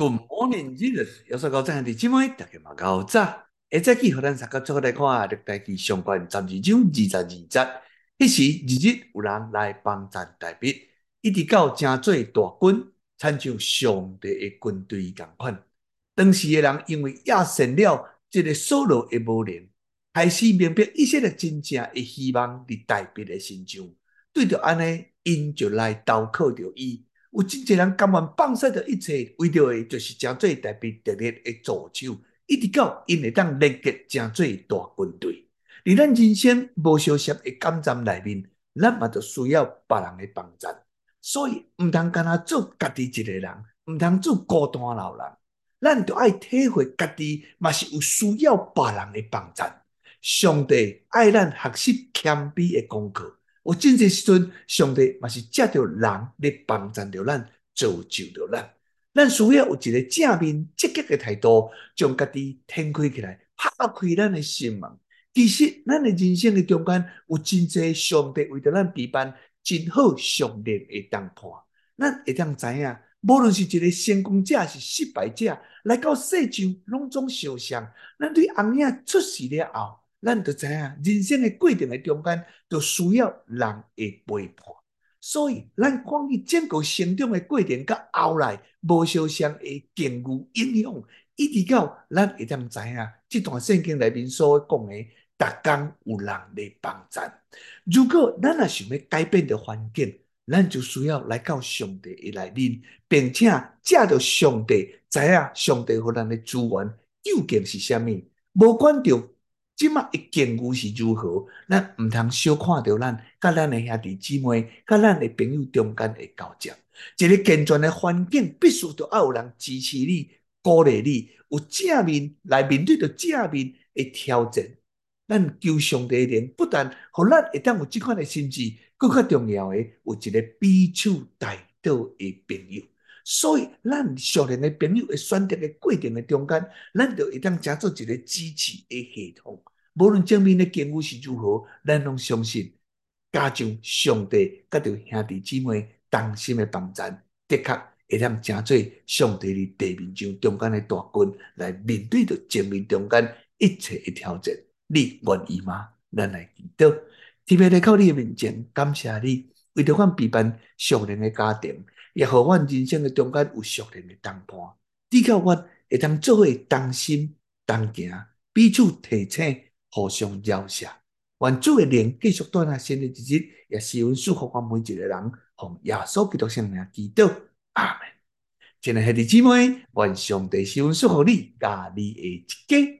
Good morning，今日有说高赞的姊妹，大家嘛高早。一早起，和咱大家做伙来看历代志上卷十二章二十二节。迄时日日有人来帮赞大卫，一直到成做大军，亲像上帝的军队共款。当时的人因为也信了这个扫罗的无能，开始明白以色列真正的希望伫大卫的身上。对着安尼，因就来投靠着伊。有真侪人甘愿放弃着一切，为着的就是成做特别特别的助手，一直到因会当连结成做大军队。伫咱人生无相涉的感情内面，咱嘛就需要别人的帮助，所以毋通干焦做家己一个人，毋通做孤单老人。咱着爱体会家己嘛是有需要别人的帮助。上帝爱咱学习谦卑的功课。有真济时阵，上帝嘛是借着人来帮助着咱，造就着咱。咱需要有一个正面积极的态度，将家己展开起来，拍开咱的心门。其实，咱的人生的中间，有真济上帝为着咱备办真好上帝会当看。咱会当知影，无论是一个成功者，是失败者，来到世上拢总受伤。咱对红影出世了后。咱就知影，人生的过程的中间，就需要人的陪伴。所以，咱关于整个成长的过程，甲后来无相像的境遇影响，一直到咱会当知影，这段圣经里面所讲的，逐工有人来帮助。如果咱也想要改变的环境，咱就需要来到上帝的内面，并且借着上帝知影上帝互咱的资源究竟是啥物，无管着。即马一境遇是如何，咱毋通小看着咱，甲咱的兄弟姊妹，甲咱的朋友中间的交接。一个健全的环境，必须着要有人支持你、鼓励你，有正面来面对着正面的挑战。咱求上帝灵，不但互咱会当有即款的心智，搁较重要的有一个彼此带导的朋友。所以，咱熟练的朋友的选择的过程的中间，咱就会当加做一个支持的系统。无论正面的境遇是如何，咱拢相信加上上帝甲着兄弟姊妹同心的帮助，的确会当成做上帝的地面上中间的大军，来面对着正面中间一切的挑战。你愿意吗？咱来祈祷，特别来到你的面前，感谢你为着阮备办熟练的家庭，也互阮人生的中间有熟练的同伴，至少阮会当做伙同心同行，彼此提醒。互相饶恕，愿主的灵继续带来新的一日，也是阮祝福阮每一个人，奉耶稣基督圣名祈祷，阿门。亲爱的姊妹，愿上帝赐福你，甲你的一家。